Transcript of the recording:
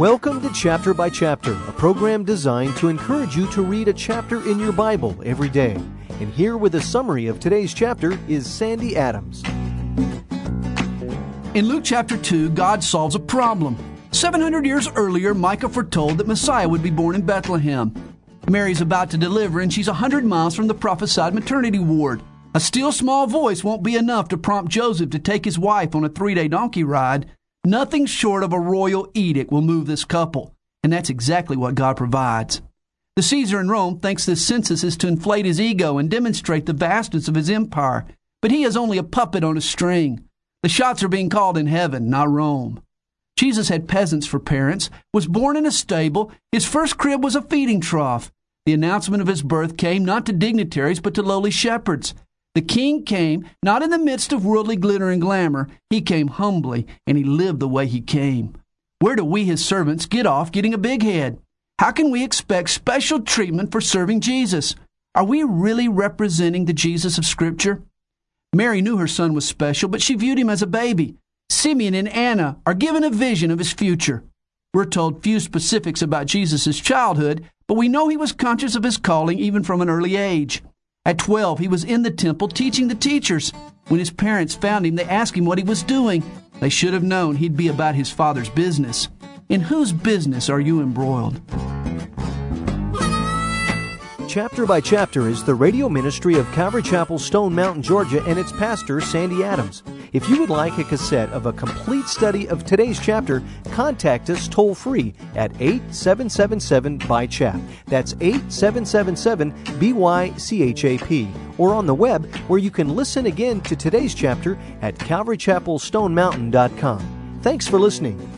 Welcome to Chapter by Chapter, a program designed to encourage you to read a chapter in your Bible every day. And here with a summary of today's chapter is Sandy Adams. In Luke chapter 2, God solves a problem. 700 years earlier, Micah foretold that Messiah would be born in Bethlehem. Mary's about to deliver, and she's 100 miles from the prophesied maternity ward. A still small voice won't be enough to prompt Joseph to take his wife on a three day donkey ride. Nothing short of a royal edict will move this couple, and that's exactly what God provides. The Caesar in Rome thinks this census is to inflate his ego and demonstrate the vastness of his empire, but he is only a puppet on a string. The shots are being called in heaven, not Rome. Jesus had peasants for parents, was born in a stable, his first crib was a feeding trough. The announcement of his birth came not to dignitaries, but to lowly shepherds. The king came not in the midst of worldly glitter and glamour. He came humbly, and he lived the way he came. Where do we, his servants, get off getting a big head? How can we expect special treatment for serving Jesus? Are we really representing the Jesus of Scripture? Mary knew her son was special, but she viewed him as a baby. Simeon and Anna are given a vision of his future. We're told few specifics about Jesus' childhood, but we know he was conscious of his calling even from an early age. At 12, he was in the temple teaching the teachers. When his parents found him, they asked him what he was doing. They should have known he'd be about his father's business. In whose business are you embroiled? Chapter by Chapter is the radio ministry of Calvary Chapel, Stone Mountain, Georgia, and its pastor, Sandy Adams. If you would like a cassette of a complete study of today's chapter, contact us toll free at 8777 by chap. That's 8777 BYCHAP. Or on the web, where you can listen again to today's chapter at calvarychapelstonemountain.com. Thanks for listening.